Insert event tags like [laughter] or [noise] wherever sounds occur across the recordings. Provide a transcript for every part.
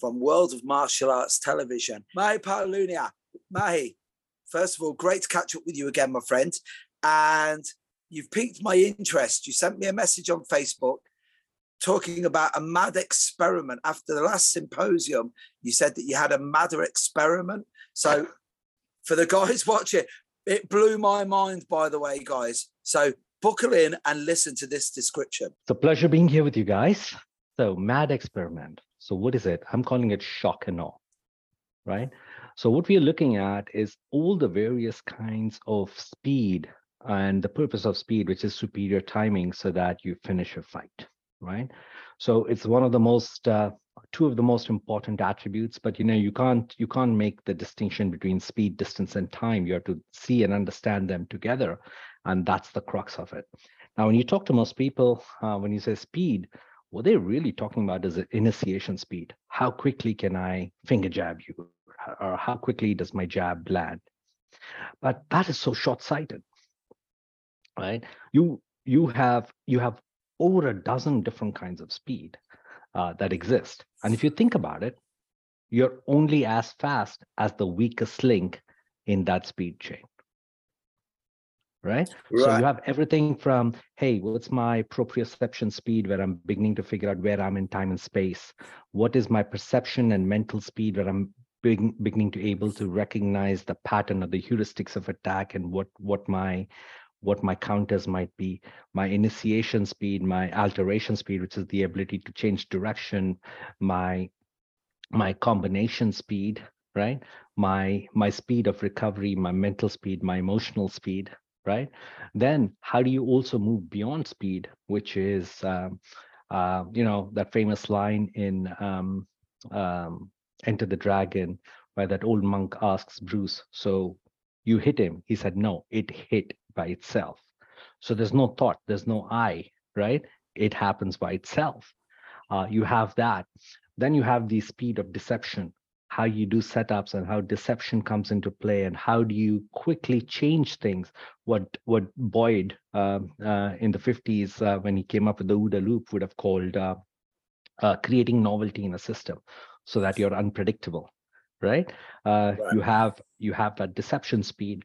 from World of Martial Arts Television. Mahipal Lunia. Mahi, first of all, great to catch up with you again, my friend. And you've piqued my interest. You sent me a message on Facebook talking about a mad experiment. After the last symposium, you said that you had a madder experiment. So, for the guys [laughs] watching, it blew my mind, by the way, guys. So, buckle in and listen to this description. It's a pleasure being here with you guys. So, mad experiment. So, what is it? I'm calling it shock and awe, right? So, what we are looking at is all the various kinds of speed and the purpose of speed, which is superior timing, so that you finish a fight, right? So, it's one of the most uh, two of the most important attributes but you know you can't you can't make the distinction between speed distance and time you have to see and understand them together and that's the crux of it now when you talk to most people uh, when you say speed what they're really talking about is initiation speed how quickly can i finger jab you or how quickly does my jab land but that is so short-sighted right you you have you have over a dozen different kinds of speed uh, that exist. And if you think about it, you're only as fast as the weakest link in that speed chain. Right? right? So you have everything from, hey, what's my proprioception speed where I'm beginning to figure out where I'm in time and space? What is my perception and mental speed where I'm beginning to able to recognize the pattern of the heuristics of attack and what what my what my counters might be, my initiation speed, my alteration speed, which is the ability to change direction, my my combination speed, right? My my speed of recovery, my mental speed, my emotional speed, right? Then how do you also move beyond speed, which is um, uh, you know that famous line in um, um, Enter the Dragon, where that old monk asks Bruce, "So you hit him?" He said, "No, it hit by itself. So there's no thought, there's no I, right? It happens by itself. Uh, you have that. Then you have the speed of deception, how you do setups and how deception comes into play, and how do you quickly change things. What what Boyd um, uh, in the 50s, uh, when he came up with the OODA loop, would have called uh, uh, creating novelty in a system so that you're unpredictable right? Uh, right? You have you have that deception speed,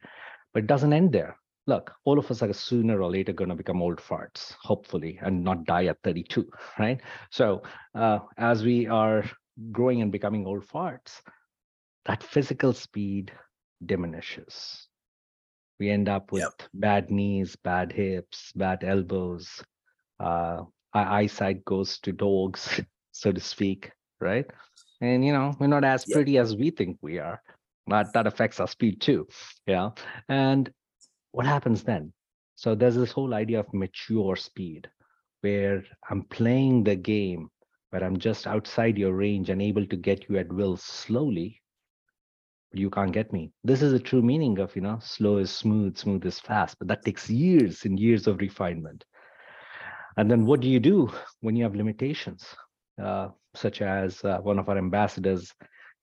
but it doesn't end there look, all of us are sooner or later going to become old farts, hopefully, and not die at 32, right? So uh, as we are growing and becoming old farts, that physical speed diminishes. We end up with yep. bad knees, bad hips, bad elbows. Uh, our eyesight goes to dogs, [laughs] so to speak, right? And you know, we're not as yep. pretty as we think we are. But that affects our speed too. Yeah. And what happens then? So there's this whole idea of mature speed where I'm playing the game, where I'm just outside your range and able to get you at will slowly. you can't get me. This is the true meaning of, you know, slow is smooth, smooth is fast, but that takes years and years of refinement. And then what do you do when you have limitations, uh, such as uh, one of our ambassadors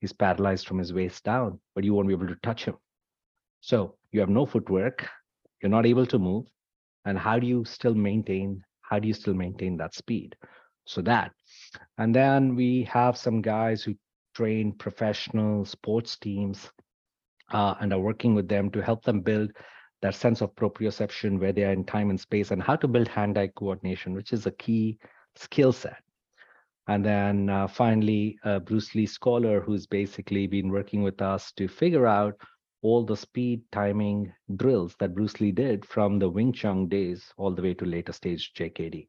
is paralyzed from his waist down, but you won't be able to touch him. So you have no footwork, you're not able to move. And how do you still maintain, how do you still maintain that speed? So that, and then we have some guys who train professional sports teams uh, and are working with them to help them build that sense of proprioception where they are in time and space and how to build hand-eye coordination, which is a key skill set. And then uh, finally, uh, Bruce Lee scholar who's basically been working with us to figure out all the speed timing drills that Bruce Lee did from the Wing Chun days all the way to later stage JKD,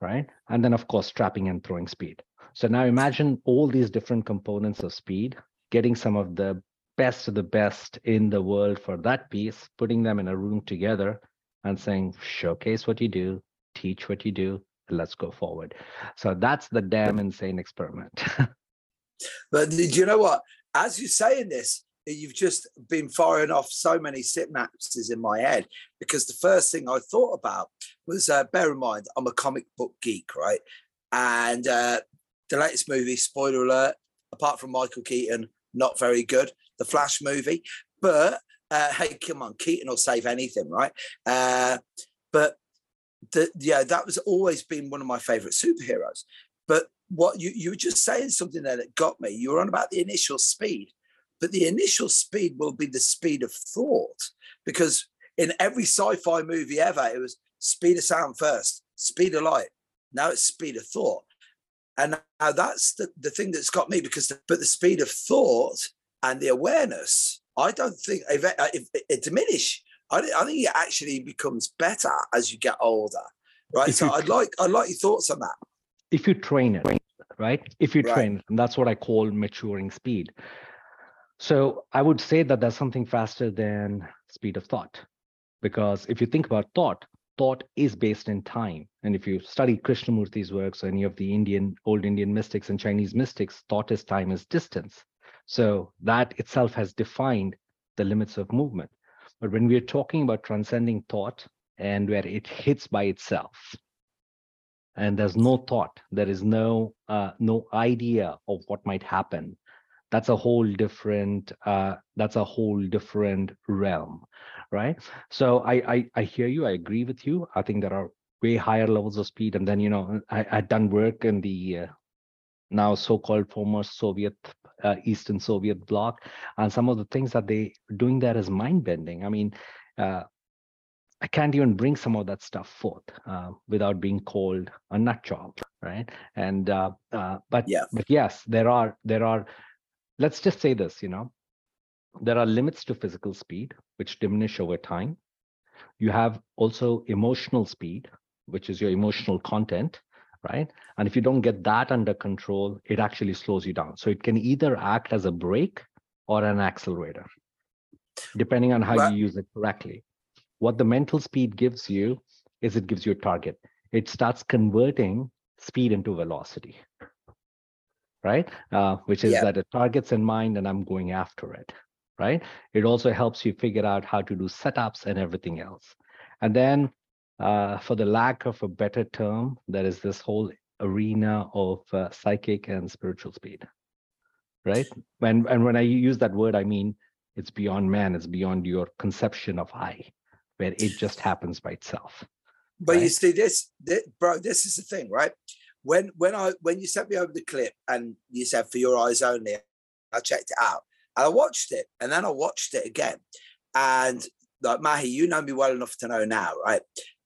right? And then of course, trapping and throwing speed. So now imagine all these different components of speed, getting some of the best of the best in the world for that piece, putting them in a room together and saying, showcase what you do, teach what you do, let's go forward. So that's the damn insane experiment. [laughs] but do you know what? As you're saying this, you've just been firing off so many synapses in my head because the first thing I thought about was uh, bear in mind, I'm a comic book geek, right? And uh, the latest movie, spoiler alert, apart from Michael Keaton, not very good. The Flash movie, but uh, hey, come on, Keaton will save anything, right? Uh, but the, yeah, that was always been one of my favorite superheroes. But what you you were just saying something there that got me. You were on about the initial speed, but the initial speed will be the speed of thought because in every sci-fi movie ever, it was speed of sound first, speed of light. Now it's speed of thought. And now that's the, the thing that's got me because, the, but the speed of thought and the awareness, I don't think if, if it diminish. I, I think it actually becomes better as you get older, right? If so I'd like I'd like your thoughts on that. If you train it, right? If you right. train, and that's what I call maturing speed. So I would say that there's something faster than speed of thought, because if you think about thought, thought is based in time. And if you study Krishnamurti's works or any of the Indian, old Indian mystics and Chinese mystics, thought is time is distance. So that itself has defined the limits of movement. But when we are talking about transcending thought and where it hits by itself, and there's no thought, there is no uh, no idea of what might happen. That's a whole different uh, that's a whole different realm right? So I, I, I hear you. I agree with you. I think there are way higher levels of speed. And then you know I had done work in the uh, now so-called former Soviet uh, Eastern Soviet bloc, and some of the things that they doing there is mind-bending. I mean. Uh, I can't even bring some of that stuff forth uh, without being called a nut job, right? And uh, uh, but yeah. but yes, there are there are. Let's just say this, you know, there are limits to physical speed, which diminish over time. You have also emotional speed, which is your emotional content, right? And if you don't get that under control, it actually slows you down. So it can either act as a brake or an accelerator, depending on how you use it correctly. What the mental speed gives you is it gives you a target. It starts converting speed into velocity, right? Uh, which is yeah. that it targets in mind and I'm going after it right? It also helps you figure out how to do setups and everything else. And then uh, for the lack of a better term, there is this whole arena of uh, psychic and spiritual speed, right? When, and when I use that word, I mean it's beyond man, it's beyond your conception of I, where it just happens by itself. But right? you see, this, this, bro, this is the thing, right? When when I when you sent me over the clip and you said for your eyes only, I checked it out. And I watched it and then I watched it again. And like Mahi, you know me well enough to know now, right?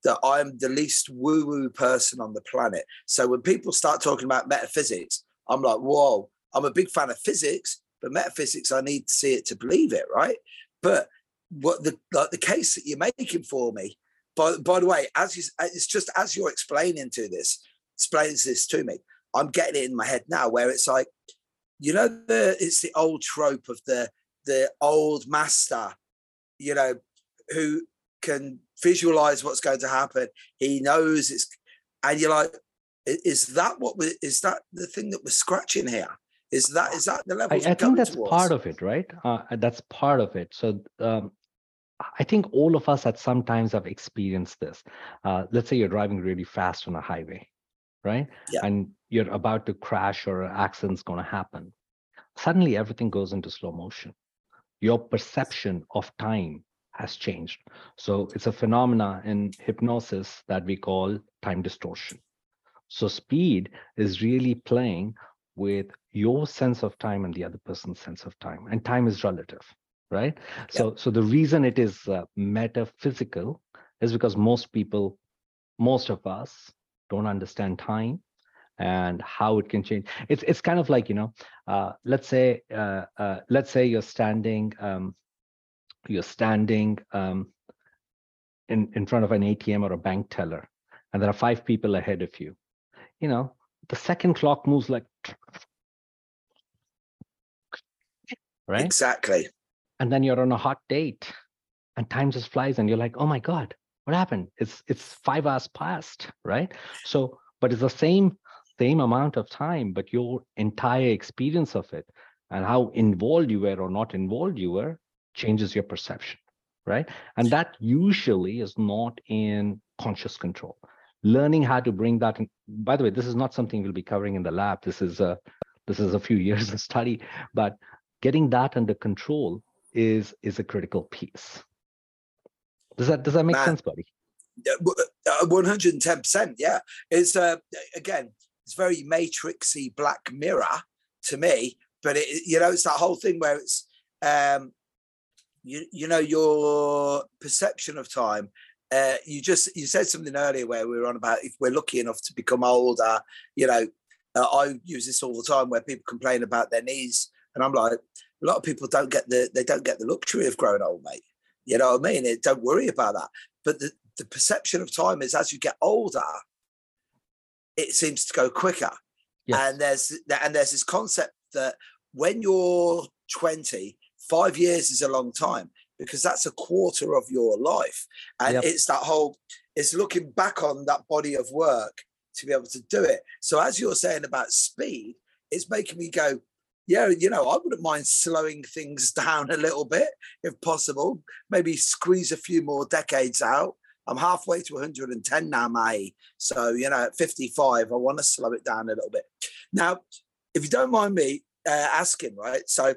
That I'm the least woo-woo person on the planet. So when people start talking about metaphysics, I'm like, whoa, I'm a big fan of physics, but metaphysics, I need to see it to believe it, right? But what the like the case that you're making for me, by, by the way, as you, it's just as you're explaining to this, explains this to me, I'm getting it in my head now where it's like, you know the it's the old trope of the the old master you know who can visualize what's going to happen he knows it's and you're like is that what we, is that the thing that we're scratching here Is that is that the level? I, I think that's part of it, right? Uh, that's part of it. So um, I think all of us at some times have experienced this. Uh, let's say you're driving really fast on a highway, right? Yeah. And you're about to crash or an accident's going to happen. Suddenly, everything goes into slow motion. Your perception of time has changed. So it's a phenomena in hypnosis that we call time distortion. So speed is really playing with your sense of time and the other person's sense of time, and time is relative right so so the reason it is uh, metaphysical is because most people most of us don't understand time and how it can change. It's it's kind of like you know uh, let's say uh, uh, let's say you're standing um, you're standing um, in in front of an atm or a bank teller and there are five people ahead of you. You know the second clock moves like right? Exactly. And then you're on a hot date and time just flies and you're like oh my god what happened? It's it's five hours past right? So but it's the same same amount of time but your entire experience of it and how involved you were or not involved you were changes your perception right? And that usually is not in conscious control. Learning how to bring that in by the way this is not something we'll be covering in the lab. This is a this is a few [laughs] years of study but getting that under control is is a critical piece. Does that does that make Man, sense, buddy? Uh, one hundred and ten percent. Yeah, it's uh, again, it's very matrixy Black Mirror to me. But it, you know, it's that whole thing where it's um, you you know your perception of time. Uh, you just you said something earlier where we were on about if we're lucky enough to become older. You know, uh, I use this all the time where people complain about their knees, and I'm like, a lot of people don't get the they don't get the luxury of growing old, mate. You know what I mean? It, don't worry about that. But the, the perception of time is as you get older, it seems to go quicker. Yes. And there's and there's this concept that when you're 20, five years is a long time because that's a quarter of your life. And yep. it's that whole it's looking back on that body of work to be able to do it. So as you're saying about speed, it's making me go, yeah, you know, I wouldn't mind slowing things [laughs] down a little bit if possible. Maybe squeeze a few more decades out. I'm halfway to 110 now, May. So, you know, at 55, I want to slow it down a little bit. Now, if you don't mind me uh, asking, right? So,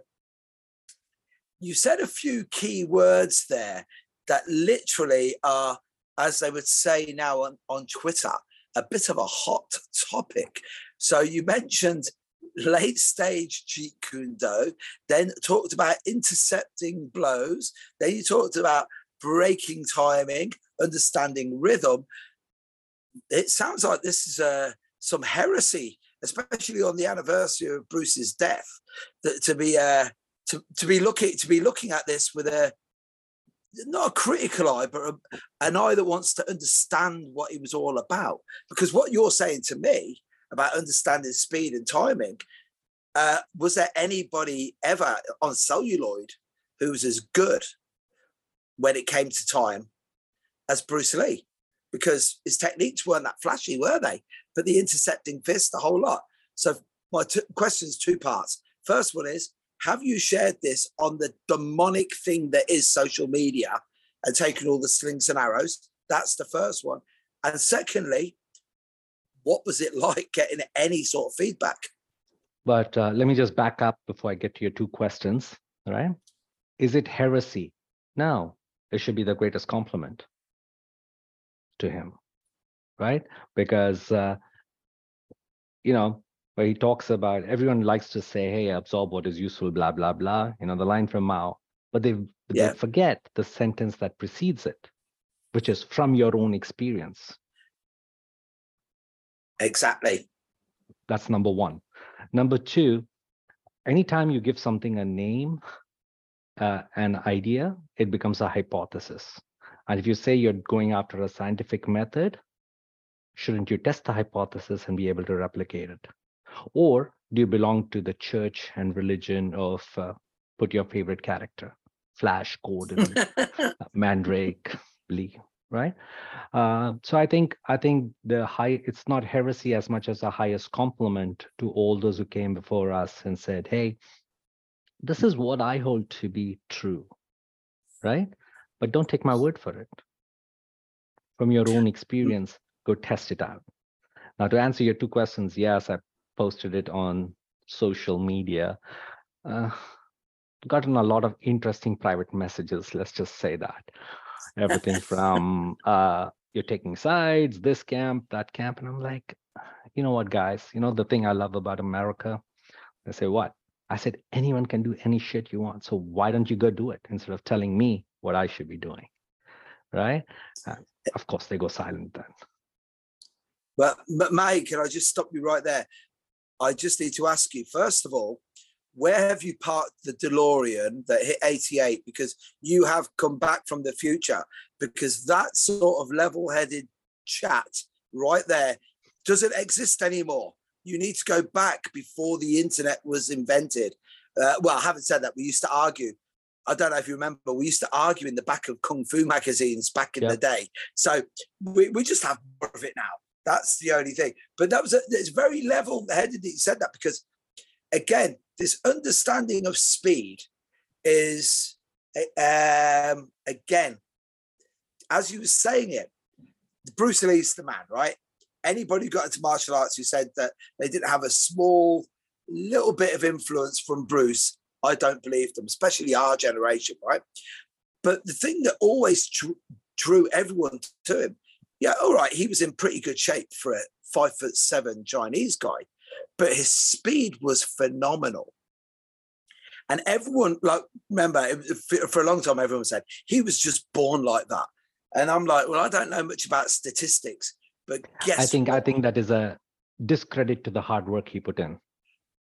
you said a few key words there that literally are, as they would say now on, on Twitter, a bit of a hot topic. So, you mentioned late stage Jeet Kune Do, then talked about intercepting blows, then you talked about breaking timing, understanding rhythm. It sounds like this is uh, some heresy, especially on the anniversary of Bruce's death, that to be uh, to, to be looking to be looking at this with a not a critical eye, but a, an eye that wants to understand what he was all about. Because what you're saying to me about understanding speed and timing. Uh, was there anybody ever on celluloid who was as good when it came to time as Bruce Lee? Because his techniques weren't that flashy, were they? But the intercepting fist, the whole lot. So my t- is two parts. First one is, have you shared this on the demonic thing that is social media and taken all the slings and arrows? That's the first one. And secondly, what was it like getting any sort of feedback? But uh, let me just back up before I get to your two questions. All right. Is it heresy? No, it should be the greatest compliment to him. Right. Because, uh, you know, where he talks about everyone likes to say, hey, absorb what is useful, blah, blah, blah, you know, the line from Mao. But they, yeah. they forget the sentence that precedes it, which is from your own experience. Exactly. That's number one. Number two, anytime you give something a name, uh, an idea, it becomes a hypothesis. And if you say you're going after a scientific method, shouldn't you test the hypothesis and be able to replicate it? Or do you belong to the church and religion of uh, put your favorite character, Flash, Gordon, [laughs] Mandrake, Lee, right? Uh, so I think I think the high it's not heresy as much as the highest compliment to all those who came before us and said, "Hey, this is what I hold to be true," right? But don't take my word for it. From your own experience, go test it out. Now, to answer your two questions, yes, I posted it on social media. Uh, gotten a lot of interesting private messages. Let's just say that everything from uh, you're taking sides, this camp, that camp. And I'm like, you know what, guys, you know, the thing I love about America, they say, what? I said, anyone can do any shit you want. So why don't you go do it instead of telling me what I should be doing? Right. Uh, of course, they go silent then. But, but May, can I just stop you right there? I just need to ask you, first of all, where have you parked the DeLorean that hit 88? Because you have come back from the future. Because that sort of level headed chat right there doesn't exist anymore. You need to go back before the internet was invented. Uh, well, I haven't said that. We used to argue. I don't know if you remember, we used to argue in the back of Kung Fu magazines back in Yeah. the day. So we, we just have more of it now. That's the only thing. But that was a, it's very level headed that you said that because again, this understanding of speed is um, again, as you were saying it, Bruce Lee's the man, right? Anybody who got into martial arts who said that they didn't have a small little bit of influence from Bruce, I don't believe them, especially our generation, right? But the thing that always drew, everyone to him, yeah, all right, he was in pretty good shape for a five foot seven Chinese guy, but his speed was phenomenal. And everyone, like, remember, for a long time, everyone said he was just born like that. And I'm like, well, I don't know much about statistics, but guess I think I think that is a discredit to the hard work he put in.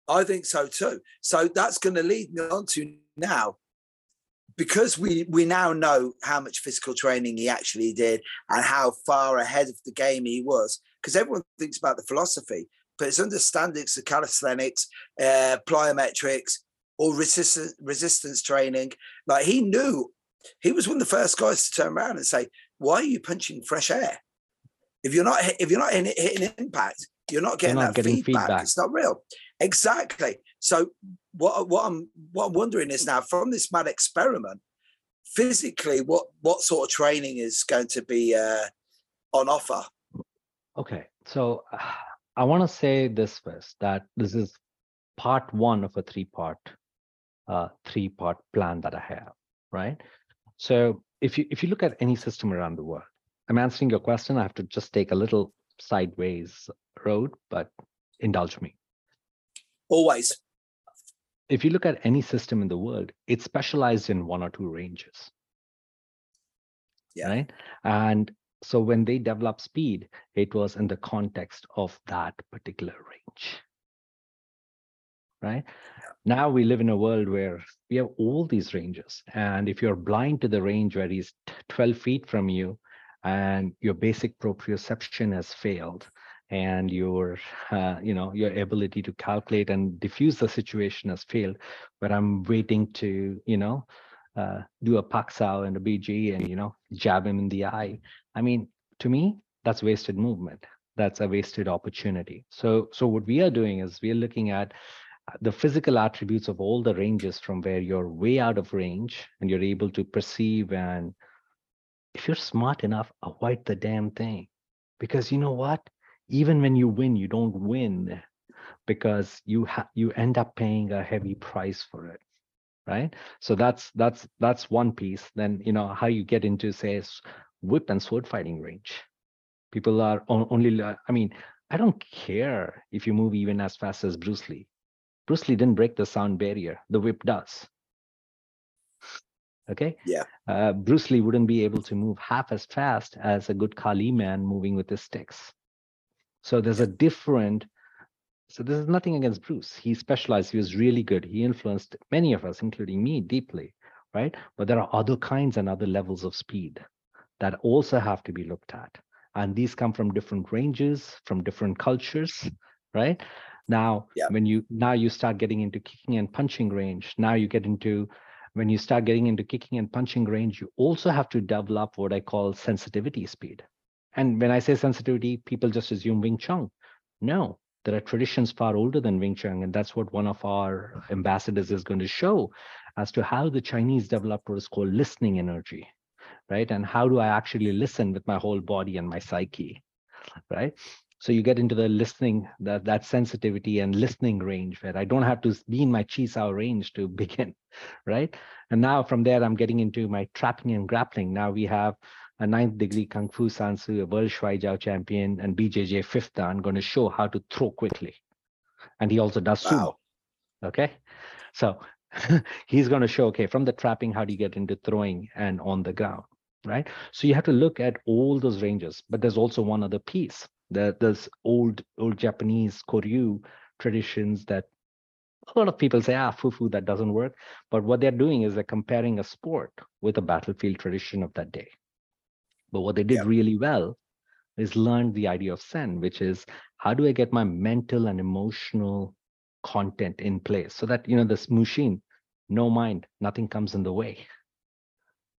I think so too. So that's going to lead me on to now, because we we now know how much physical training he actually did and how far ahead of the game he was. Because everyone thinks about the philosophy, but it's understanding the calisthenics, uh, plyometrics, or resistance resistance training. Like he knew, he was one of the first guys to turn around and say, "Why are you punching fresh air? If you're not if you're not hitting, impact, you're not getting not that getting feedback. feedback. It's not real." Exactly. So what what I'm what I'm wondering is now from this mad experiment, physically, what what sort of training is going to be uh, on offer? Okay, so uh, I want to say this first that this is part one of a three-part, uh, three-part plan that I have, right? So if you if you look at any system around the world, I'm answering your question. I have to just take a little sideways road, but indulge me. Always. If you look at any system in the world, it's specialized in one or two ranges. Yeah. Right. And so when they develop speed, it was in the context of that particular range. Right. Now we live in a world where we have all these ranges. And if you're blind to the range where he's 12 feet from you and your basic proprioception has failed, and your uh, [laughs] you know your ability to calculate and diffuse the situation has failed but i'm waiting to you know uh, do a pak sao and a bg and you know jab him in the eye. I mean to me that's wasted movement. That's a wasted opportunity. So so what we are doing is we are looking at the physical attributes of all the ranges from where you're way out of range and you're able to perceive and if you're smart enough avoid the damn thing. Because you know what? Even when you win you don't win because you ha- you end up paying a heavy price for it right? So that's that's that's one piece. Then you know how you get into say whip and sword fighting range. People are on, only i mean i don't care if you move even as fast as bruce lee. Bruce lee didn't break the sound barrier. The whip does. Okay? Yeah. uh, bruce lee wouldn't be able to move half as fast as a good kali man moving with his sticks. So there's a different so this is nothing against bruce. He specialized he was really good. He influenced many of us including me deeply right? But there are other kinds and other levels of speed that also have to be looked at. And these come from different ranges from different cultures right? Now Yeah. when you now you start getting into kicking and punching range. Now you get into when you start getting into kicking and punching range you also have to develop what i call sensitivity speed. And when I say sensitivity, people just assume Wing Chun. No, there are traditions far older than Wing Chun, and that's what one of our ambassadors is going to show as to how the Chinese is called listening energy, right? And how do I actually listen with my whole body and my psyche, right? So you get into the listening, that that sensitivity and listening range where I don't have to be in my chi sao range to [laughs] begin, right? And now from there, I'm getting into my trapping and grappling. Now we have a ninth degree Kung Fu San Soo, a World Shuai Jiao champion, and BJJ fifth dan going to show how to throw quickly. And he also does sumo. Wow. Okay. So [laughs] he's going to show, okay, from the trapping, how do you get into throwing and on the ground, right? So you have to look at all those ranges, but there's also one other piece. that there's old, old Japanese Koryu traditions that a lot of people say, ah, fufu, that doesn't work. But what they're doing is they're comparing a sport with a battlefield tradition of that day. But what they did really well is learn the idea of Zen, which is how do I get my mental and emotional content in place so that, you know, this machine, no mind, nothing comes in the way.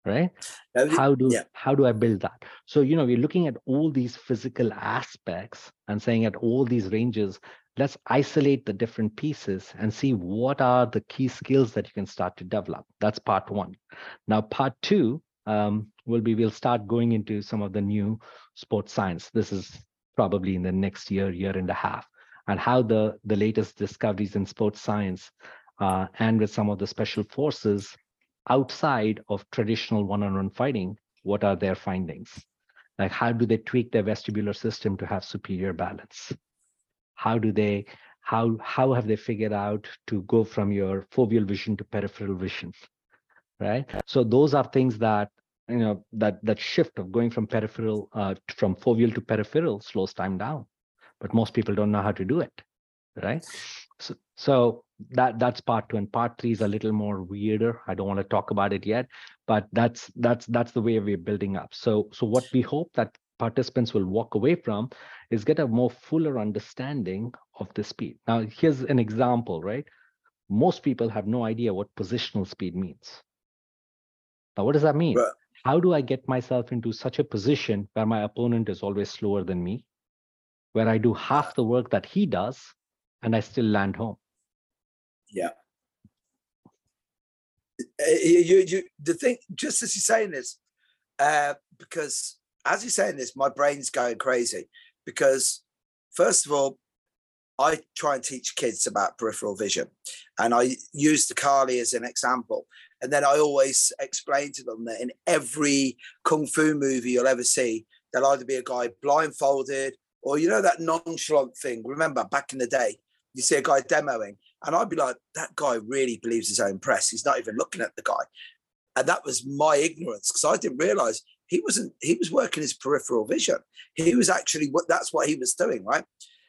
Right? How do how do I build that? So, you know, we're looking at all these physical aspects and saying at all these ranges, let's isolate the different pieces and see what are the key skills that you can start to develop. That's part one. Now, part two um, will be we'll start going into some of the new sports science. This is probably in the next year, year and a half, and how the the latest discoveries in sports science uh, and with some of the special forces outside of traditional one-on-one fighting, what are their findings? Like how do they tweak their vestibular system to have superior balance? How do they how how have they figured out to go from your foveal vision to peripheral vision? Right. So those are things that you know that that shift of going from peripheral uh, from foveal to peripheral slows time down. But most people don't know how to do it right? So, so that that's part two and part three is a little more weirder. I don't want to talk about it yet but that's that's that's the way we're building up. So so what we hope that participants will walk away from is get a more fuller understanding of the speed. Now here's an example right? Most people have no idea what positional speed means. Now what does that mean. How do I get myself into such a position where my opponent is always slower than me, where I do half the work that he does and I still land home? Yeah. Uh, You, you, you, the thing, just as you're saying this, uh, because as you're saying this, my brain's going crazy. Because, first of all, I try and teach kids about peripheral vision, and I use the Kali as an example. And then I always explain to them that in every kung fu movie you'll ever see, there'll either be a guy blindfolded or you know that nonchalant thing. Remember back in the day, you see a guy demoing, and I'd be like, that guy really believes his own press. He's not even looking at the guy. And that was my ignorance because I didn't realize he wasn't, he was working his peripheral vision. He was actually what that's what he was doing, right?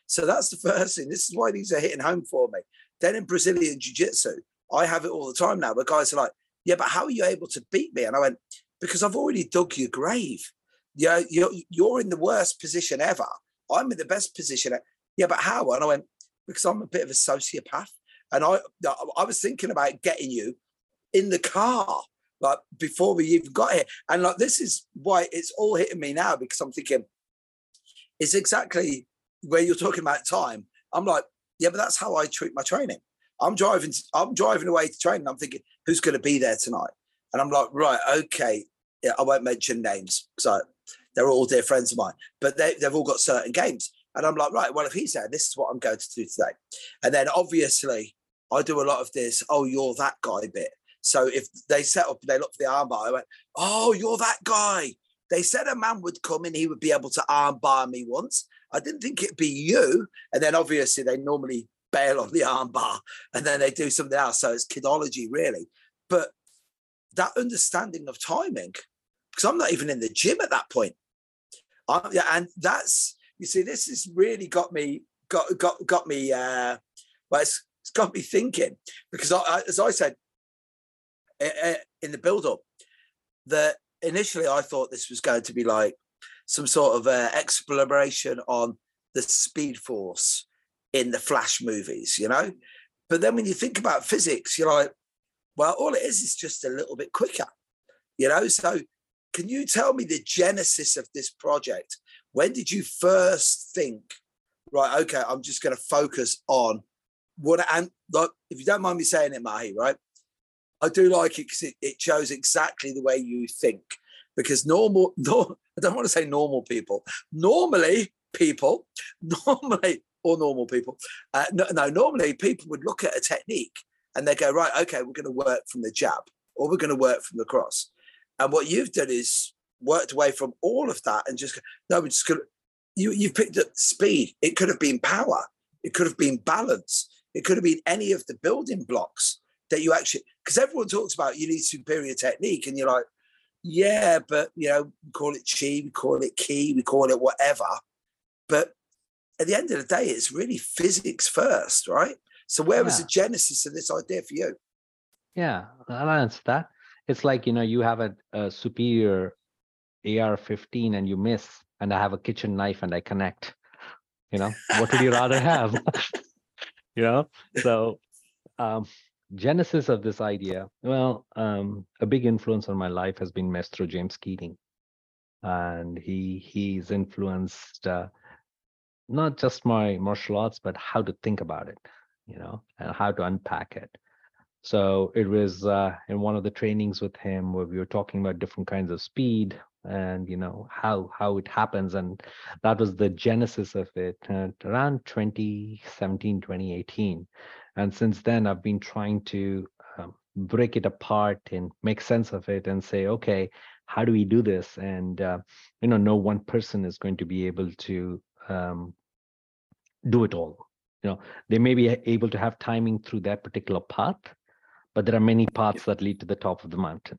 So that's the first thing. This is why these are hitting home for me. Then in Brazilian Jiu Jitsu, I have it all the time now where guys are like, yeah, but how are you able to beat me? And I went, because I've already dug your grave. Yeah, you're, you're in the worst position ever. I'm in the best position. Yeah, but how? And I went, because I'm a bit of a sociopath. And I, I was thinking about getting you in the car, like before we even got here. And like, this is why it's all hitting me now because I'm thinking, it's exactly where you're talking about time. I'm like, yeah, but that's how I treat my training. I'm driving, I'm driving away to train. And I'm thinking, who's going to be there tonight? And I'm like, right, okay. Yeah, I won't mention names because they're all dear friends of mine, but they, they've all got certain games. And I'm like, right, well, if he's there, this is what I'm going to do today. And then obviously, I do a lot of this, oh, you're that guy bit. So if they set up, they look for the armbar, I went, oh, you're that guy. They said a man would come and he would be able to armbar me once. I didn't think it'd be you. And then obviously they normally bail on the armbar and then they do something else. So it's kidology, really. But that understanding of timing, because I'm not even in the gym at that point. I, yeah, and that's you see, this has really got me got got got me. Uh, well, it's, it's got me thinking because I, I, as I said in the build up, that initially I thought this was going to be like some sort of uh, exploration on the Speed Force in the Flash movies, you know. But then when you think about physics, you're like, well, all it is is just a little bit quicker, you know. So, can you tell me the genesis of this project? when did you first think, right? Okay, I'm just going to focus on what and like if you don't mind me saying it, Mahi, right? I do like it because it, it shows exactly the way you think. Because normal, [laughs] no, I don't want to say normal people. Normally, people, [laughs] normally, or normal people, uh, no, no, normally people would look at a technique and they go, right, okay, we're going to work from the jab or we're going to work from the cross. And what you've done is worked away from all of that and just no, we're just going to. You you've picked up speed. It could have been power. It could have been balance. It could have been any of the building blocks that you actually because everyone talks about you need superior technique, and you're like, yeah, but you know, we call it chi, we call it key, we call it whatever. But at the end of the day, it's really physics first, right? So where was the genesis of this idea for you? Yeah, I'll answer that. It's like, you know, you have a, a superior AR-15 and you miss, and I have a kitchen knife and I connect. You know, what would you rather [laughs] have? [laughs] you know, so um, genesis of this idea. Well, um, a big influence on my life has been Maestro James Keating, and he he's influenced uh, not just my martial arts, but how to think about it. You know, and how to unpack it. So it was uh, in one of the trainings with him where we were talking about different kinds of speed and you know how how it happens and that was the genesis of it around 2017 2018 and since then i've been trying to um, break it apart and make sense of it and say okay how do we do this and uh, you know no one person is going to be able to um, do it all you know. They may be able to have timing through that particular path but there are many paths that lead to the top of the mountain.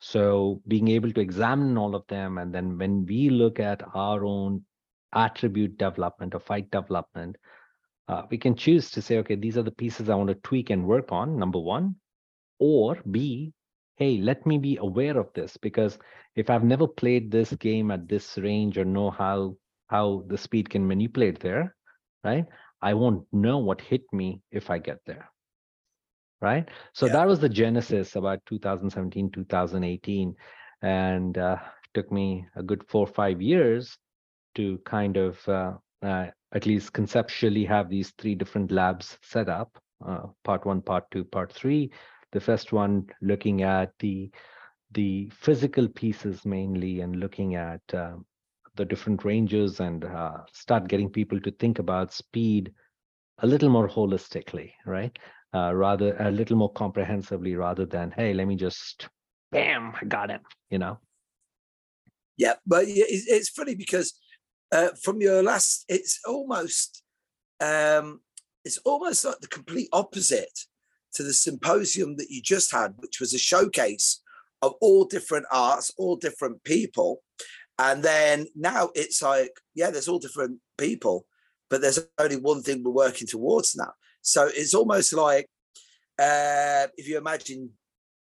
So being able to examine all of them and then when we look at our own attribute development or fight development uh, we can choose to say okay these are the pieces i want to tweak and work on number one or b hey let me be aware of this because if i've never played this game at this range or know how how the speed can manipulate there right? I won't know what hit me if i get there right? So Yeah. that was the genesis about 2017 2018 and uh, took me a good four or five years to kind of uh, uh, at least conceptually have these three different labs set up uh, part one part two part three. The first one looking at the the physical pieces mainly and looking at uh, the different ranges and uh, start getting people to think about speed a little more holistically right? Uh, rather a little more comprehensively rather than hey let me just bam i got it, you know? Yeah, but it's, funny because uh, from your last, it's almost, um, it's almost like the complete opposite to the symposium that you just had, which was a showcase of all different arts, all different people, and then now it's like, yeah, there's all different people, but there's only one thing we're working towards now. So it's almost like uh, if you imagine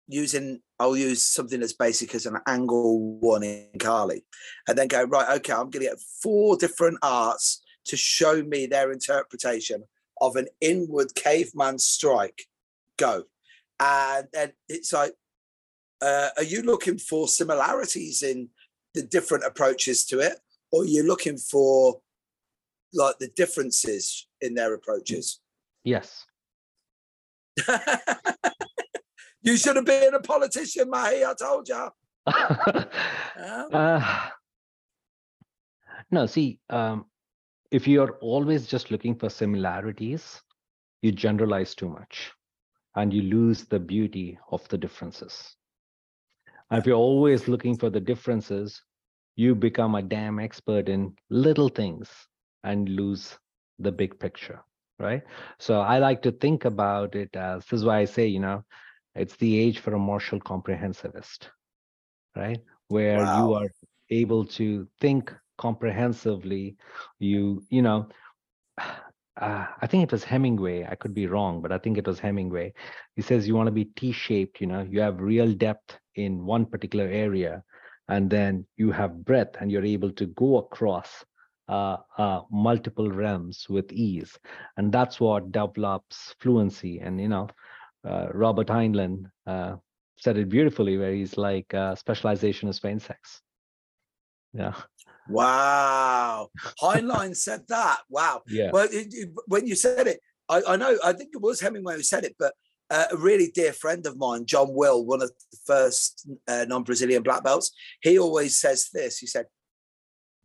using I'll use something as basic as an angle one in Kali and then go, right, okay, I'm gonna get four different arts to show me their interpretation of an inward caveman strike. Go. And then it's like, uh, are you looking for similarities in the different approaches to it? Or you're looking for like the differences in their approaches? yes [laughs] you should have been a politician, Mahi. I told you. [laughs] uh, no see um, if you're always just looking for similarities you generalize too much and you lose the beauty of the differences if you're always looking for the differences you become a damn expert in little things and lose the big picture right? So i like to think about it as this is why i say you know it's the age for a martial comprehensivist right? Where you are able to think comprehensively you you know uh, i think it was hemingway i could be wrong but i think it was hemingway. He says you want to be t-shaped you know you have real depth in one particular area and then you have breadth and you're able to go across uh, uh, multiple realms with ease. And that's what develops fluency and you know uh, robert heinlein uh, said it beautifully where he's like uh, specialization is for insects. Yeah. Wow. Heinlein said that. Wow. Yeah. Well, it, it- when you said it, I, I know, I think it was Hemingway who said it, but uh, a really dear friend of mine, John Will, one of the first uh, non Brazilian black belts, he always says this. He said,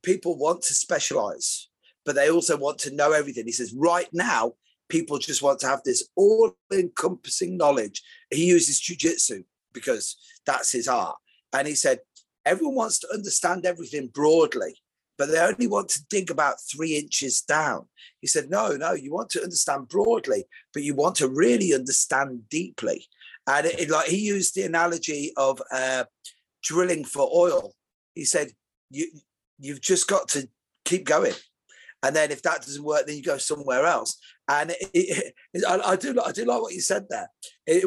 People want to specialize, but they also want to know everything. He says, Right now, people just want to have this all encompassing knowledge. He uses jujitsu because that's his art. And he said, Everyone wants to understand everything broadly, but they only want to dig about three inches down. He said, No, no, you want to understand broadly, but you want to really understand deeply. And it, it- like he used the analogy of uh, drilling for oil. He said, you, You've just got to keep going. And then if that doesn't work, then you go somewhere else. And it, it, I, I do, I do like what you said there.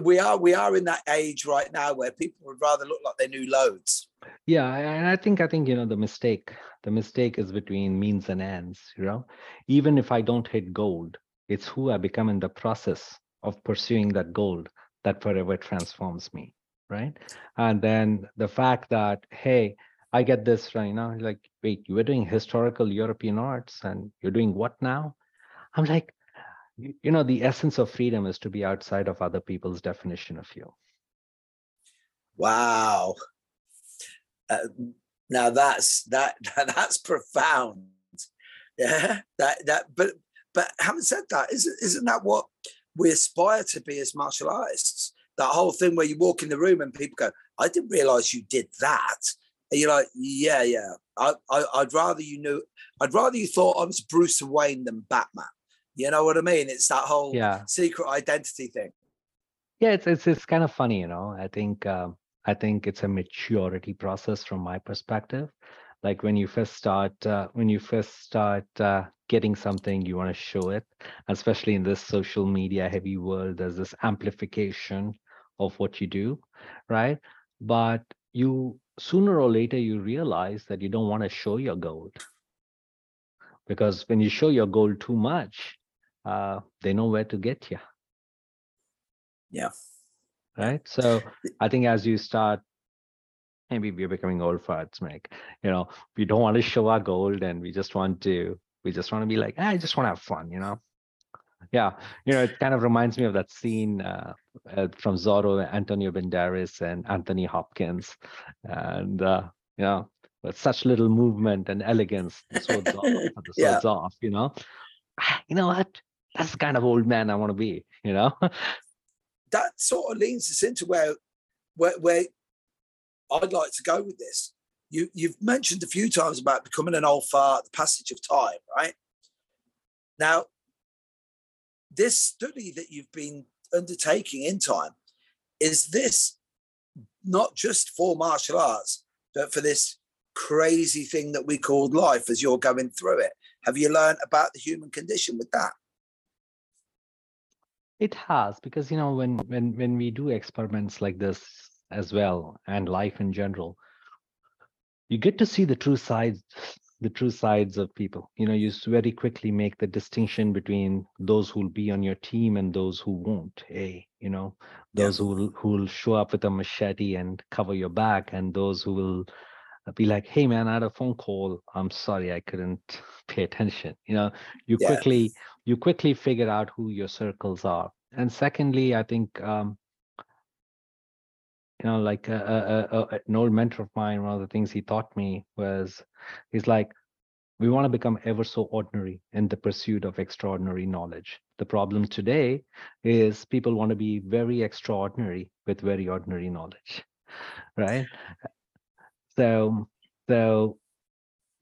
We are, we are in that age right now where people would rather look like they knew loads. Yeah, and I think I think you know the mistake. The mistake is between means and ends. You know, even if I don't hit gold, it's who I become in the process of pursuing that gold that forever transforms me, right? And then the fact that hey, I get this right now. Like, wait, you were doing historical European arts, and you're doing what now? I'm like, you you know, the essence of freedom is to be outside of other people's definition of you. Wow. Uh, now that's that [laughs] that's profound. Yeah. That that but but having said that, isn't isn't that what we aspire to be as martial artists? That whole thing where you walk in the room and people go, I didn't realize you did that. And you're like, yeah, yeah. I, I I'd rather you knew I'd rather you thought I was Bruce Wayne than Batman. You know what I mean? It's that whole Yeah. secret identity thing. yeah it's it's it's kind of funny you know i think um, i think it's a maturity process from my perspective like when you first start uh, when you first start uh, getting something you want to show it especially in this social media heavy world there's this amplification of what you do right but you sooner or later you realize that you don't want to show your gold. Because when you show your gold too much uh, they know where to get you Yeah. right? So i think as you start maybe we're becoming old farts Mick. you know we don't want to show our gold and we just want to we just want to be like "Ah, i just want to have fun you know? Yeah. You know it kind of reminds me of that scene uh, uh, from zorro antonio banderas and anthony hopkins and uh, you know with such little movement and elegance the swords off [laughs] the Yeah. swords off you know [sighs] you know what that's the kind of old man i want to be you know [laughs] that sort of leads us into where where, where I'd like to go with this. You you've mentioned a few times about becoming an old fart, the passage of time, right? Now, this study that you've been undertaking in time, is this not just for martial arts, but for this crazy thing that we called life as you're going through it? Have you learned about the human condition with that? It has because you know when when when we do experiments like this as well and life in general, you get to see the true sides the true sides of people. You know, you very quickly make the distinction between those who'll be on your team and those who won't. A, you know, those who will who will show up with a machete and cover your back, and those who will uh, be like, "Hey, man, I had a phone call. I'm sorry, I couldn't [laughs] pay attention." You know, you Yeah. quickly you quickly figure out who your circles are. And secondly, I think um, you know, like uh, uh, uh, an old mentor of mine, one of the things he taught me was, he's like, we want to become ever so ordinary in the pursuit of extraordinary knowledge. The problem today is people want to be very extraordinary with very ordinary knowledge, right? So, so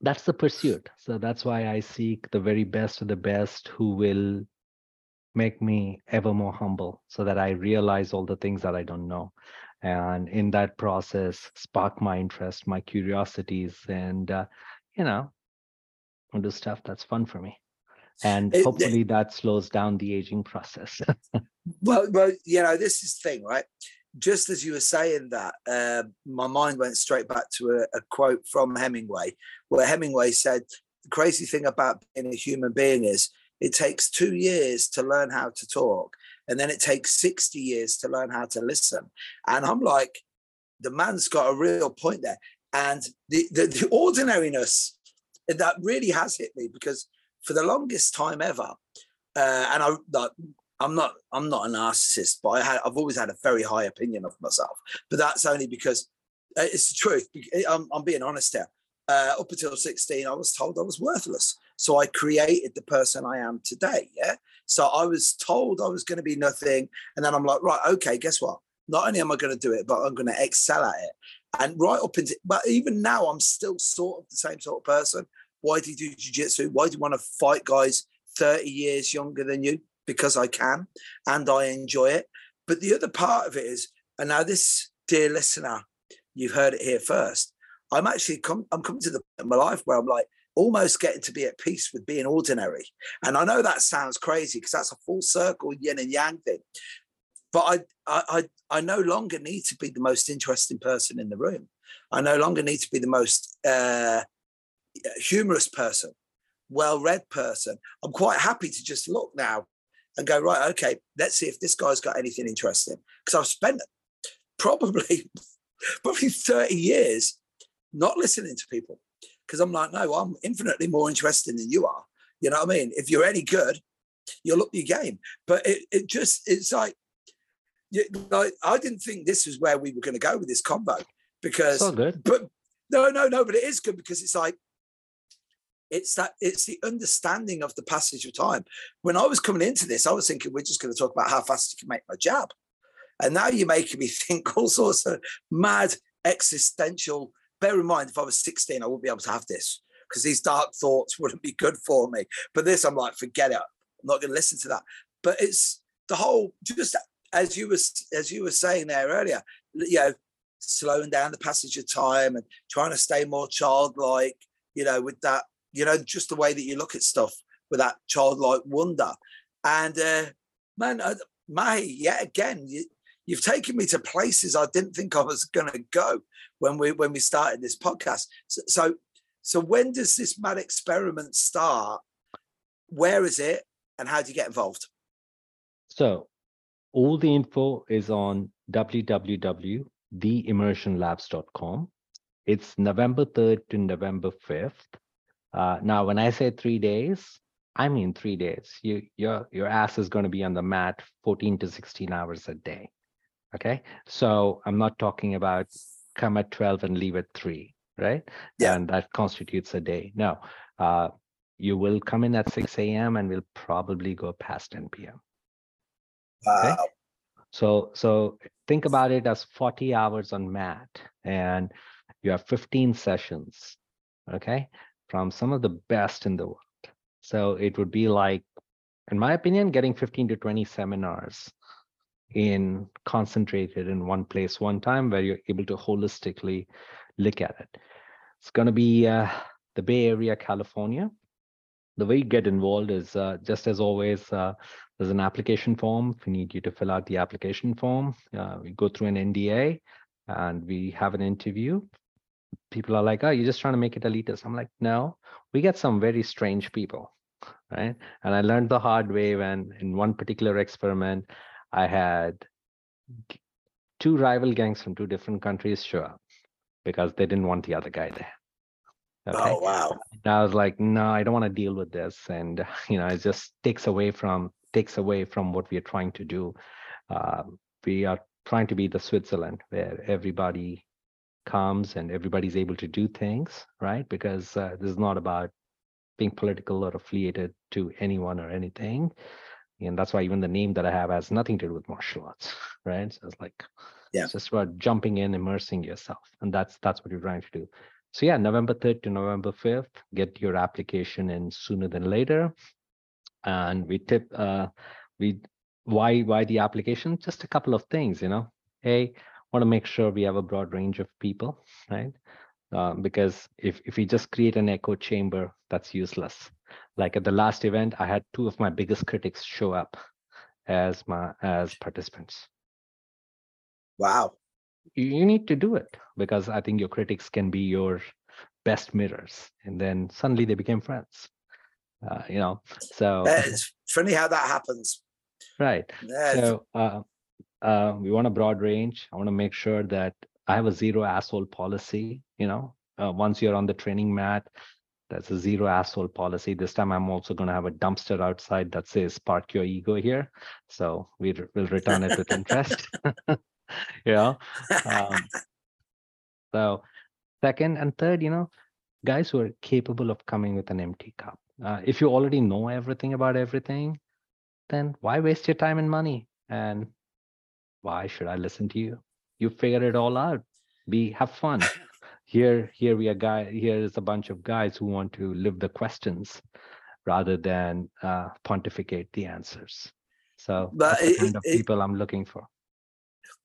that's the pursuit. So that's why I seek the very best of the best who will make me ever more humble so that I realize all the things that I don't know. And in that process, spark my interest, my curiosities, and, uh, you know, do stuff that's fun for me. And It- hopefully that slows down the aging process. [laughs] Well, well, you know, this is the thing, right? Just as you were saying that, uh, my mind went straight back to a, a quote from Hemingway, where Hemingway said, "The crazy thing about being a human being is it takes two years to learn how to talk, and then it takes sixty years to learn how to listen." And I'm like, the man's got a real point there. And the, the, the ordinariness that really has hit me because for the longest time ever, uh, and I, like, I'm not I'm not a narcissist, but I had I've always had a very high opinion of myself. But that's only because uh, it's the truth. I'm, I'm being honest here. Uh, up until 16, I was told I was worthless. So I created the person I am today. Yeah. So I was told I was going to be nothing. And then I'm like, right, okay, guess what? Not only am I going to do it, but I'm going to excel at it. And right up into, but even now, I'm still sort of the same sort of person. Why do you do jujitsu? Why do you want to fight guys 30 years younger than you? Because I can and I enjoy it. But the other part of it is, and now this, dear listener, you've heard it here first. I'm actually come, I'm coming to the in my life where I'm like almost getting to be at peace with being ordinary. And I know that sounds crazy because that's a full circle yin and yang thing. But I, I I no longer need to be the most interesting person in the room. I no longer need to be the most uh, humorous person, well-read person. I'm quite happy to just look now and go right. Okay, let's see if this guy's got anything interesting because I've spent probably [laughs] probably 30 years not listening to people because I'm like, no, I'm infinitely more interested than you are. You know what I mean? If you're any good, you'll up your game. But it, it just, it's like, you, like, I didn't think this was where we were going to go with this combo because, but no, no, no, but it is good because it's like, it's that it's the understanding of the passage of time. When I was coming into this, I was thinking we're just going to talk about how fast you can make my jab. And now you're making me [laughs] think all sorts of mad existential. Bear in mind, if I was 16, I wouldn't be able to have this because these dark thoughts [laughs] wouldn't be good for me. But this, I'm like, forget it. I'm not going to listen to that. But it's the whole just as you was as you were saying there earlier, you know, slowing down the passage of time and trying to stay more childlike, you know, with that, you know, just the way that you look at stuff with that childlike wonder. And uh, man, uh, my yet again, you, you've taken me to places I didn't think I was going to go when we when we started this podcast. So, so, so when does this mad experiment start? Where is it, and how do you get involved? So, all the info is on www.theimmersionlabs.com. It's November 3rd to November 5th. Uh, now, when I say three days, I mean three days. You your your ass is going to be on the mat 14 to 16 hours a day. Okay. So I'm not talking about come at 12 and leave at three, right? Yeah. And that constitutes a day. No. Uh, you will come in at 6 a.m. and we'll probably go past 10 p.m. Okay. Wow. So so think about it as 40 hours on mat and you have 15 sessions, okay, from some of the best in the world. So it would be like, in my opinion, getting 15 to 20 seminars in concentrated in one place, one time, where you're able to holistically look at it. It's going to be uh, the Bay Area, California. The way you get involved is uh, just as always, uh, there's an application form. We need you to fill out the application form. Uh, we go through an NDA and we have an interview. People are like, oh, you're just trying to make it elitist. I'm like, no, we get some very strange people, right? And I learned the hard way when in one particular experiment, I had two rival gangs from two different countries show up because they didn't want the other guy there. Okay? Oh wow! And I was like, no, I don't want to deal with this, and [laughs] you know, it just takes away from takes away from what we are trying to do. Uh, we are trying to be the Switzerland where everybody comes and everybody's able to do things, right? Because uh, this is not about being political or affiliated to anyone or anything and that's why even the name that I have has nothing to do with martial arts, [laughs] right? So it's like, yeah, it's just about jumping in, immersing yourself, and that's that's what you're trying to do. So yeah, November third to November fifth, get your application in sooner than later, and we tip uh, we why why the application? Just a couple of things, you know. A want to make sure we have a broad range of people, right? Uh, because if if we just create an echo chamber, that's useless like at the last event i had two of my biggest critics show up as my as participants. Wow. You need to do it because i think your critics can be your best mirrors and then suddenly they became friends uh, you know so it's funny how that happens. Right. Yeah. so uh, uh, we want a broad range. I want to make sure that i have a zero asshole policy you know, uh, once you're on the training mat, that's a zero asshole policy. This time I'm also going to have a dumpster outside that says park your ego here. So we will return it with interest. [laughs] know, um, so second and third, you know, guys who are capable of coming with an empty cup. Uh, if you already know everything about everything, then why waste your time and money? And why should I listen to you? You figure it all out. Be have fun. Here, here we are guy. Here is a bunch of guys who want to live the questions rather than uh, pontificate the answers. So But that's the kind of it- people I'm looking for.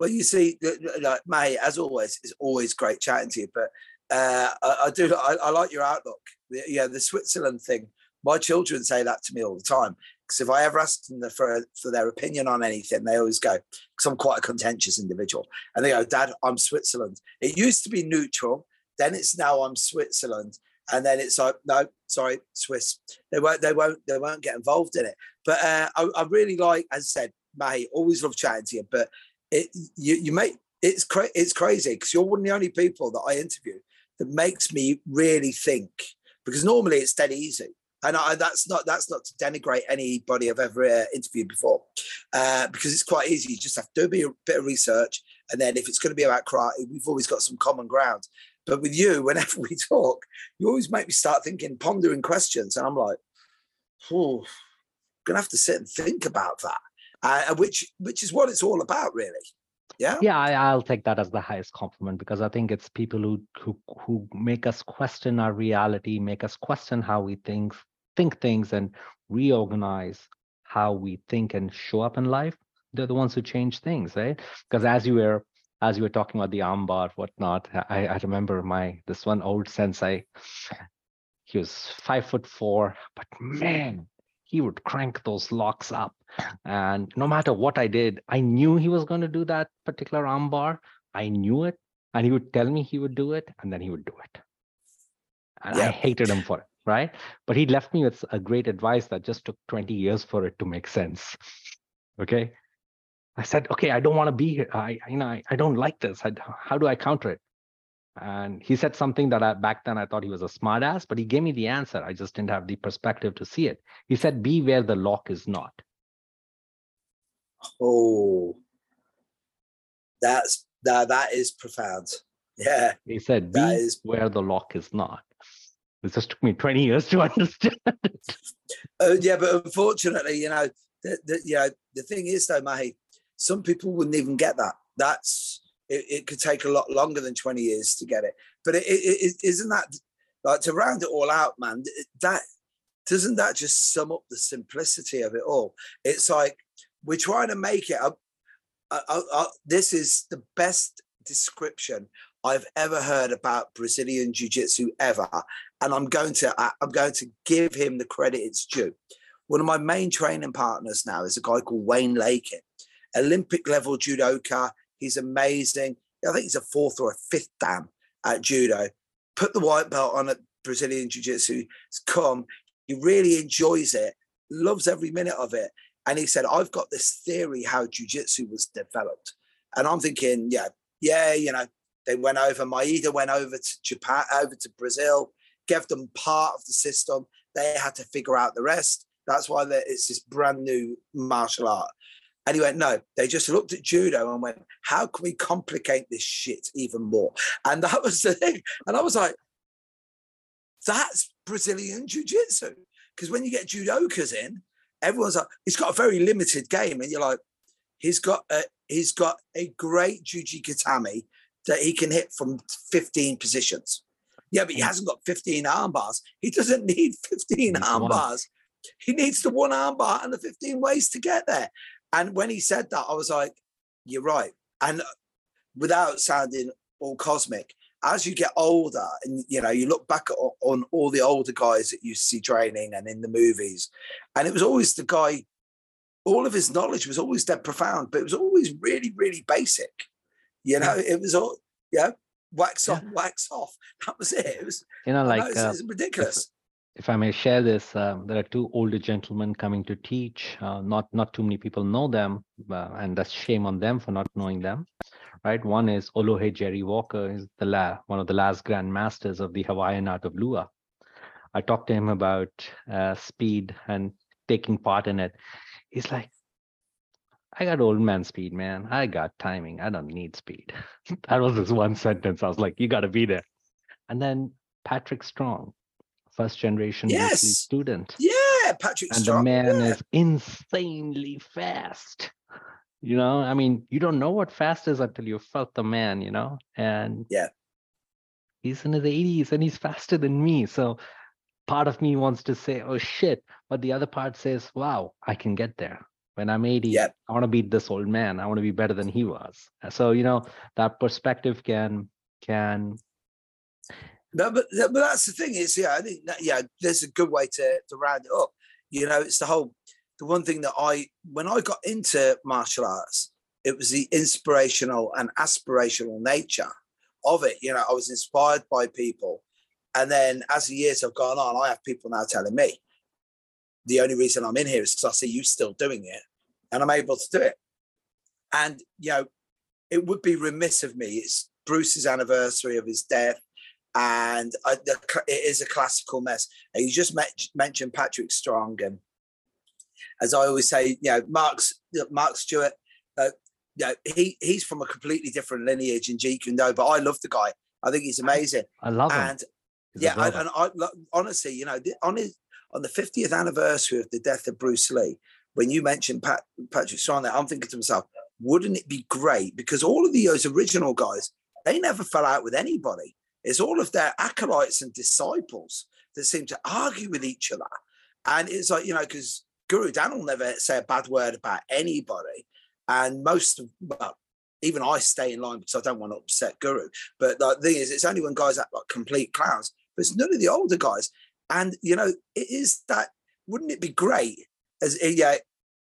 Well, you see, like mate, as always, it's always great chatting to you. But uh, I, I do, I, I like your outlook. Yeah, the Switzerland thing. My children say that to me all the time. Because if I ever ask them for for their opinion on anything, they always go, because I'm quite a contentious individual, and they go, "Dad, I'm Switzerland." It used to be neutral, then it's now I'm Switzerland, and then it's like, no, sorry, Swiss. They won't, they won't, they won't get involved in it. But uh, I, I really like, as I said, mate, always love chatting to you. But it you you make it's cra- it's crazy because you're one of the only people that I interview that makes me really think. Because normally it's dead easy. And I, that's not that's not to denigrate anybody I've ever uh, interviewed before. Uh, because it's quite easy. You just have to do a bit, a bit of research. And then if it's going to be about karate we've always got some common ground but with you [laughs] whenever we talk you always make me start thinking pondering questions and I'm like oh gonna have to sit and think about that uh, which which is what it's all about really. Yeah? Yeah I, i'll take that as the highest compliment because i think it's people who who who make us question our reality make us question how we think think things and reorganize how we think and show up in life. They're the ones who change things right because as you were as you were talking about the armbar whatnot i i remember my this one old sensei he was five foot four but man he would crank those locks up and no matter what I did, I knew he was going to do that particular armbar. I knew it. And he would tell me he would do it, and then he would do it. And I hated him for it, right? But he left me with a great advice that just took 20 years for it to make sense. Okay. I said, okay, I don't want to be here. I, you know, I, I don't like this. I, how do I counter it? And he said something that I, back then I thought he was a smartass, but he gave me the answer. I just didn't have the perspective to see it. He said, be where the lock is not. oh that's that that is profound yeah He said, be That is- where the lock is not. It just took me 20 years to [laughs] understand. uh, yeah but unfortunately you know the, the, you know the thing is though Mahi, some people wouldn't even get that. That's it, it could take a lot longer than 20 years to get it. But it, it, it isn't that like to round it all out man that doesn't that just sum up the simplicity of it all? It's like we're trying to make it this is the best description I've ever heard about Brazilian jiu-jitsu ever and I'm going to I, I'm going to give him the credit it's due. One of my main training partners now is a guy called Wayne Lakin, Olympic level judoka. He's amazing. I think he's a fourth or a fifth dan at judo. Put the white belt on at Brazilian Jiu Jitsu. He's come. He really enjoys it, loves every minute of it. And he said, I've got this theory how Jiu Jitsu was developed. And I'm thinking, yeah, yeah, you know, they went over, Maeda went over to Japan, over to Brazil, gave them part of the system. They had to figure out the rest. That's why it's this brand new martial art. And he went, no, they just looked at judo and went, how can we complicate this shit even more? And that was the thing. And I was like, that's Brazilian jiu jitsu. Because when you get judokas in, everyone's like, he's got a very limited game. And you're like, he's got a, he's got a great juji gatame that he can hit from 15 positions. Yeah, but he mm. hasn't got 15 arm bars. He doesn't need 15 arm bars. He needs the one arm bar and the 15 ways to get there. And when he said that, I was like, you're right. And uh, without sounding all cosmic, as you get older and you know, you look back at, on all the older guys that you see training and in the movies, and it was always the guy, all of his knowledge was always dead profound, but it was always really, really basic. You know, it was all, yeah, wax on, wax off. That was it. It was, You know, like uh, it's ridiculous. If I may share this, um, there are two older gentlemen coming to teach. Uh, not not too many people know them, uh, and that's shame on them for not knowing them. right? One is Olohe Jerry Walker, is the la- one of the last grand masters of the Hawaiian art of Lua. I talked to him about uh, speed and taking part in it. He's like, I got old man speed, man. I got timing. I don't need speed. [laughs] that was his one sentence. I was like, you got to be there. And then Patrick Strong, first generation Yes. student. Yeah, Patrick And the man yeah. is insanely fast. You know, I mean, you don't know what fast is until you felt the man, you know? And Yeah. he's in his 80s and he's faster than me. So part of me wants to say, oh shit. But the other part says, wow, I can get there. When I'm 80, Yeah. I want to beat this old man. I want to be better than he was. So, you know, that perspective can can But, but but that's the thing is, yeah, I think that, yeah, there's a good way to to round it up. You know, it's the whole the one thing that I when I got into martial arts, it was the inspirational and aspirational nature of it. You know, I was inspired by people, and then as the years have gone on, I have people now telling me the only reason I'm in here is because I see you still doing it, and I'm able to do it. And you know, it would be remiss of me. It's Bruce's anniversary of his death and I, the, it is a classical mess. And you just met, mentioned Patrick Strong, and as I always say, you know, Mark's Mark Stewart. Uh, you know, he he's from a completely different lineage in Jeet Kune Do, but I love the guy. I think he's amazing. I love him. And a yeah, I, and I honestly, you know, the- on his on the 50th anniversary of the death of Bruce Lee, when you mentioned Pat, Patrick Strong, there, I'm thinking to myself, wouldn't it be great? Because all of the those original guys, they never fell out with anybody. It's all of their acolytes and disciples that seem to argue with each other. And it's like, you know, because Guru Dan will never say a bad word about anybody. And most of, well, even I stay in line because I don't want to upset Guru. But the thing is, it's only when guys act like complete clowns, but it's none of the older guys. And, you know, it is that, wouldn't it be great as, eh, yeah,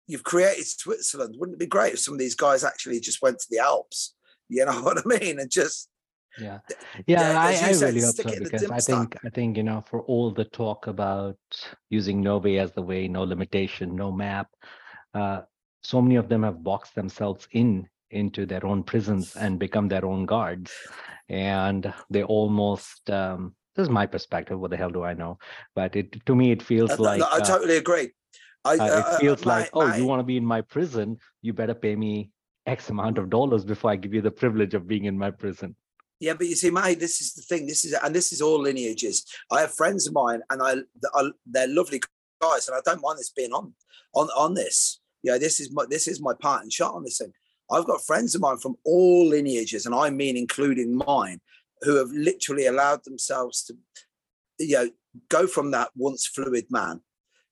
you've created Switzerland. Wouldn't it be great if some of these guys actually just went to the Alps? You know [laughs] what I mean? And just, yeah. Yeah, yeah, I, I said, really hope so it in the because i think i think you know for all the talk about using no way as the way no limitation no map uh, so many of them have boxed themselves in into their own prisons and become their own guards. And they almost um, this is my perspective what the hell do i know? But it to me it feels I, like I uh, totally agree. I, uh, uh, it feels my- like oh my- you want to be in my prison? You better pay me x amount of dollars before i give you the privilege of being in my prison Yeah, but you see, mate, this is the thing. This is and this is all lineages. I have friends of mine, and I, I they're lovely guys, and I don't mind this being on on on this. Yeah, this is my this is my part and shot on this thing. I've got friends of mine from all lineages, and I mean including mine, who have literally allowed themselves to, you know, go from that once fluid man.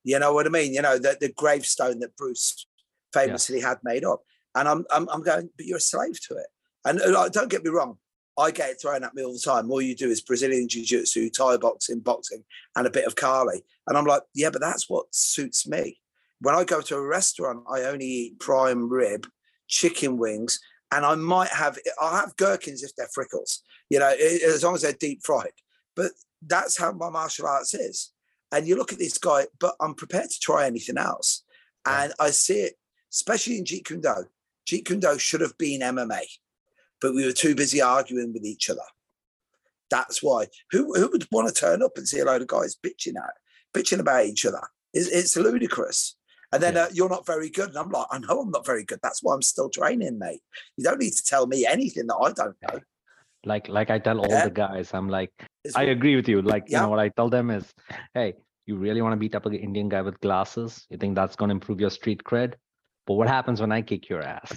You know what I mean? You know, the, the gravestone that Bruce famously had made up. And I'm, I'm I'm going, but you're a slave to it. And uh, don't get me wrong, I get it thrown at me all the time. All you do is Brazilian jiu-jitsu, Thai boxing, boxing, and a bit of Kali. And I'm like, yeah, but that's what suits me. When I go to a restaurant, I only eat prime rib, chicken wings, and I might have I'll have gherkins if they're frickles, you know, as long as they're deep fried. But that's how my martial arts is. And you look at this guy, but I'm prepared to try anything else. And I see it, especially in Jeet Kune Do. Jeet Kune Do should have been MMA, but we were too busy arguing with each other. That's why. Who who would want to turn up and see a load of guys bitching out, bitching about each other? It's, it's ludicrous. And then uh, you're not very good, and I'm like, I know I'm not very good. That's why I'm still training, mate. You don't need to tell me anything that I don't know. like like i tell all Yeah. the guys i'm like It's i agree with you like you know what i tell them is hey you really want to beat up an indian guy with glasses you think that's going to improve your street cred but what happens when i kick your ass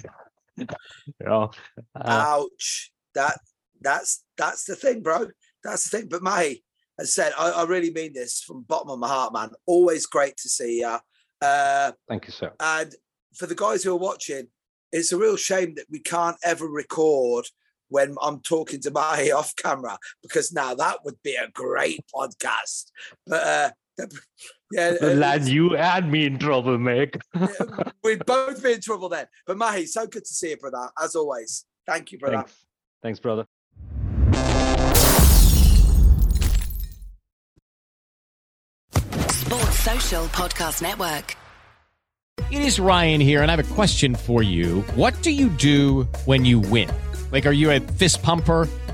[laughs] you know uh, Ouch. That that's that's the thing, bro. That's the thing. But Mahi, as I said, I, I really mean this from the bottom of my heart, man. Always great to see you. Uh, thank you sir and for the guys who are watching, it's a real shame that we can't ever record when I'm talking to Mahi [laughs] off camera because now that would be a great podcast. But uh, yeah, [laughs] uh, lad you and me in trouble mate [laughs] we'd both be in trouble then. But Mahi, so good to see you, brother. As always, thank you, brother. thanks thanks brother Sports Social Podcast Network. It is Ryan here, and I have a question for you. What do you do when you win? Like, are you a fist pumper,